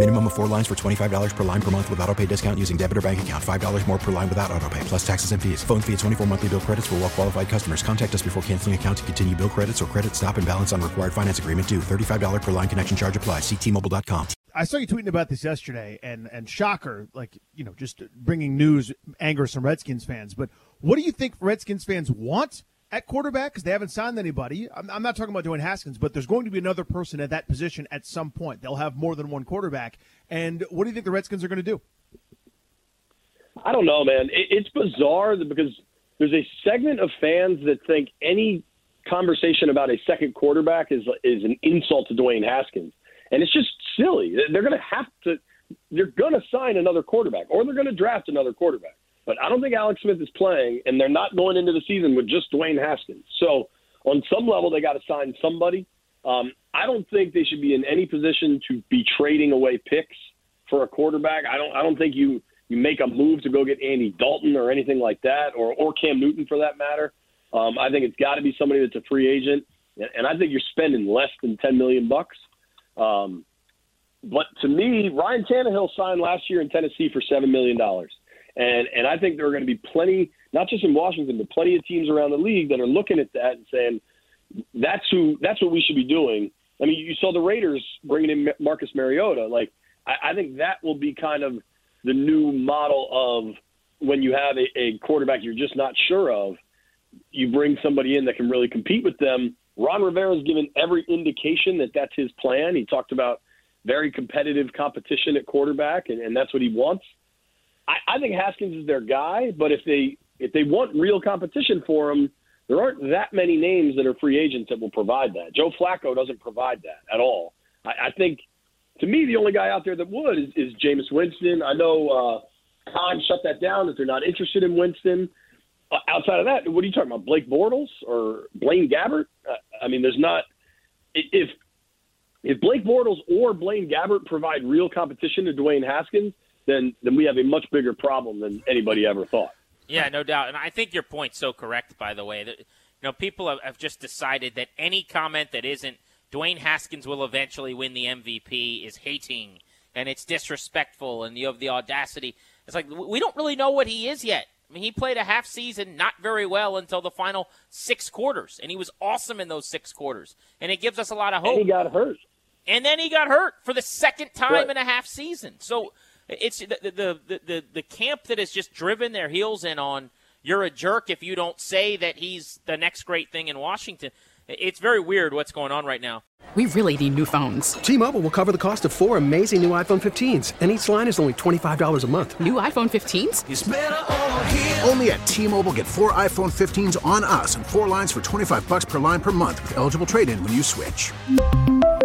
Minimum of four lines for $25 per line per month with auto pay discount using debit or bank account. $5 more per line without auto pay, plus taxes and fees. Phone fee at 24 monthly bill credits for well qualified customers. Contact us before canceling account to continue bill credits or credit stop and balance on required finance agreement due. $35 per line connection charge applies. Ctmobile.com. I saw you tweeting about this yesterday, and and shocker, like you know, just bringing news anger some Redskins fans. But what do you think Redskins fans want at quarterback? Because they haven't signed anybody. I'm, I'm not talking about Dwayne Haskins, but there's going to be another person at that position at some point. They'll have more than one quarterback. And what do you think the Redskins are going to do? I don't know, man. It, it's bizarre because there's a segment of fans that think any conversation about a second quarterback is is an insult to Dwayne Haskins, and it's just silly. They're going to have to. They're going to sign another quarterback, or they're going to draft another quarterback. But I don't think Alex Smith is playing, and they're not going into the season with just Dwayne Haskins. So on some level, they got to sign somebody. Um, I don't think they should be in any position to be trading away picks for a quarterback. I don't. I don't think you you make a move to go get Andy Dalton or anything like that, or or Cam Newton for that matter. Um, I think it's got to be somebody that's a free agent, and I think you're spending less than ten million bucks. Um, but to me, Ryan Tannehill signed last year in Tennessee for seven million dollars, and and I think there are going to be plenty, not just in Washington, but plenty of teams around the league that are looking at that and saying that's who that's what we should be doing. I mean, you saw the Raiders bringing in Marcus Mariota. Like, I, I think that will be kind of the new model of when you have a, a quarterback you're just not sure of, you bring somebody in that can really compete with them. Ron Rivera has given every indication that that's his plan. He talked about very competitive competition at quarterback, and, and that's what he wants. I, I think Haskins is their guy, but if they if they want real competition for him, there aren't that many names that are free agents that will provide that. Joe Flacco doesn't provide that at all. I, I think, to me, the only guy out there that would is, is Jameis Winston. I know uh, Khan shut that down that they're not interested in Winston. Uh, outside of that, what are you talking about? Blake Bortles or Blaine Gabbert? Uh, I mean, there's not. If if Blake Bortles or Blaine Gabbert provide real competition to Dwayne Haskins, then then we have a much bigger problem than anybody ever thought. Yeah, no doubt. And I think your point's so correct, by the way. That, you know, people have, have just decided that any comment that isn't Dwayne Haskins will eventually win the MVP is hating and it's disrespectful and you have the audacity. It's like we don't really know what he is yet. I mean, he played a half season not very well until the final six quarters, and he was awesome in those six quarters. And it gives us a lot of hope. And he got hurt. And then he got hurt for the second time right. in a half season. So it's the, the the, the the camp that has just driven their heels in on you're a jerk if you don't say that he's the next great thing in Washington. It's very weird what's going on right now. We really need new phones. T-Mobile will cover the cost of four amazing new iPhone 15s, and each line is only $25 a month. New iPhone 15s? It's over here. Only at T-Mobile get four iPhone 15s on us and four lines for 25 bucks per line per month with eligible trade-in when you switch.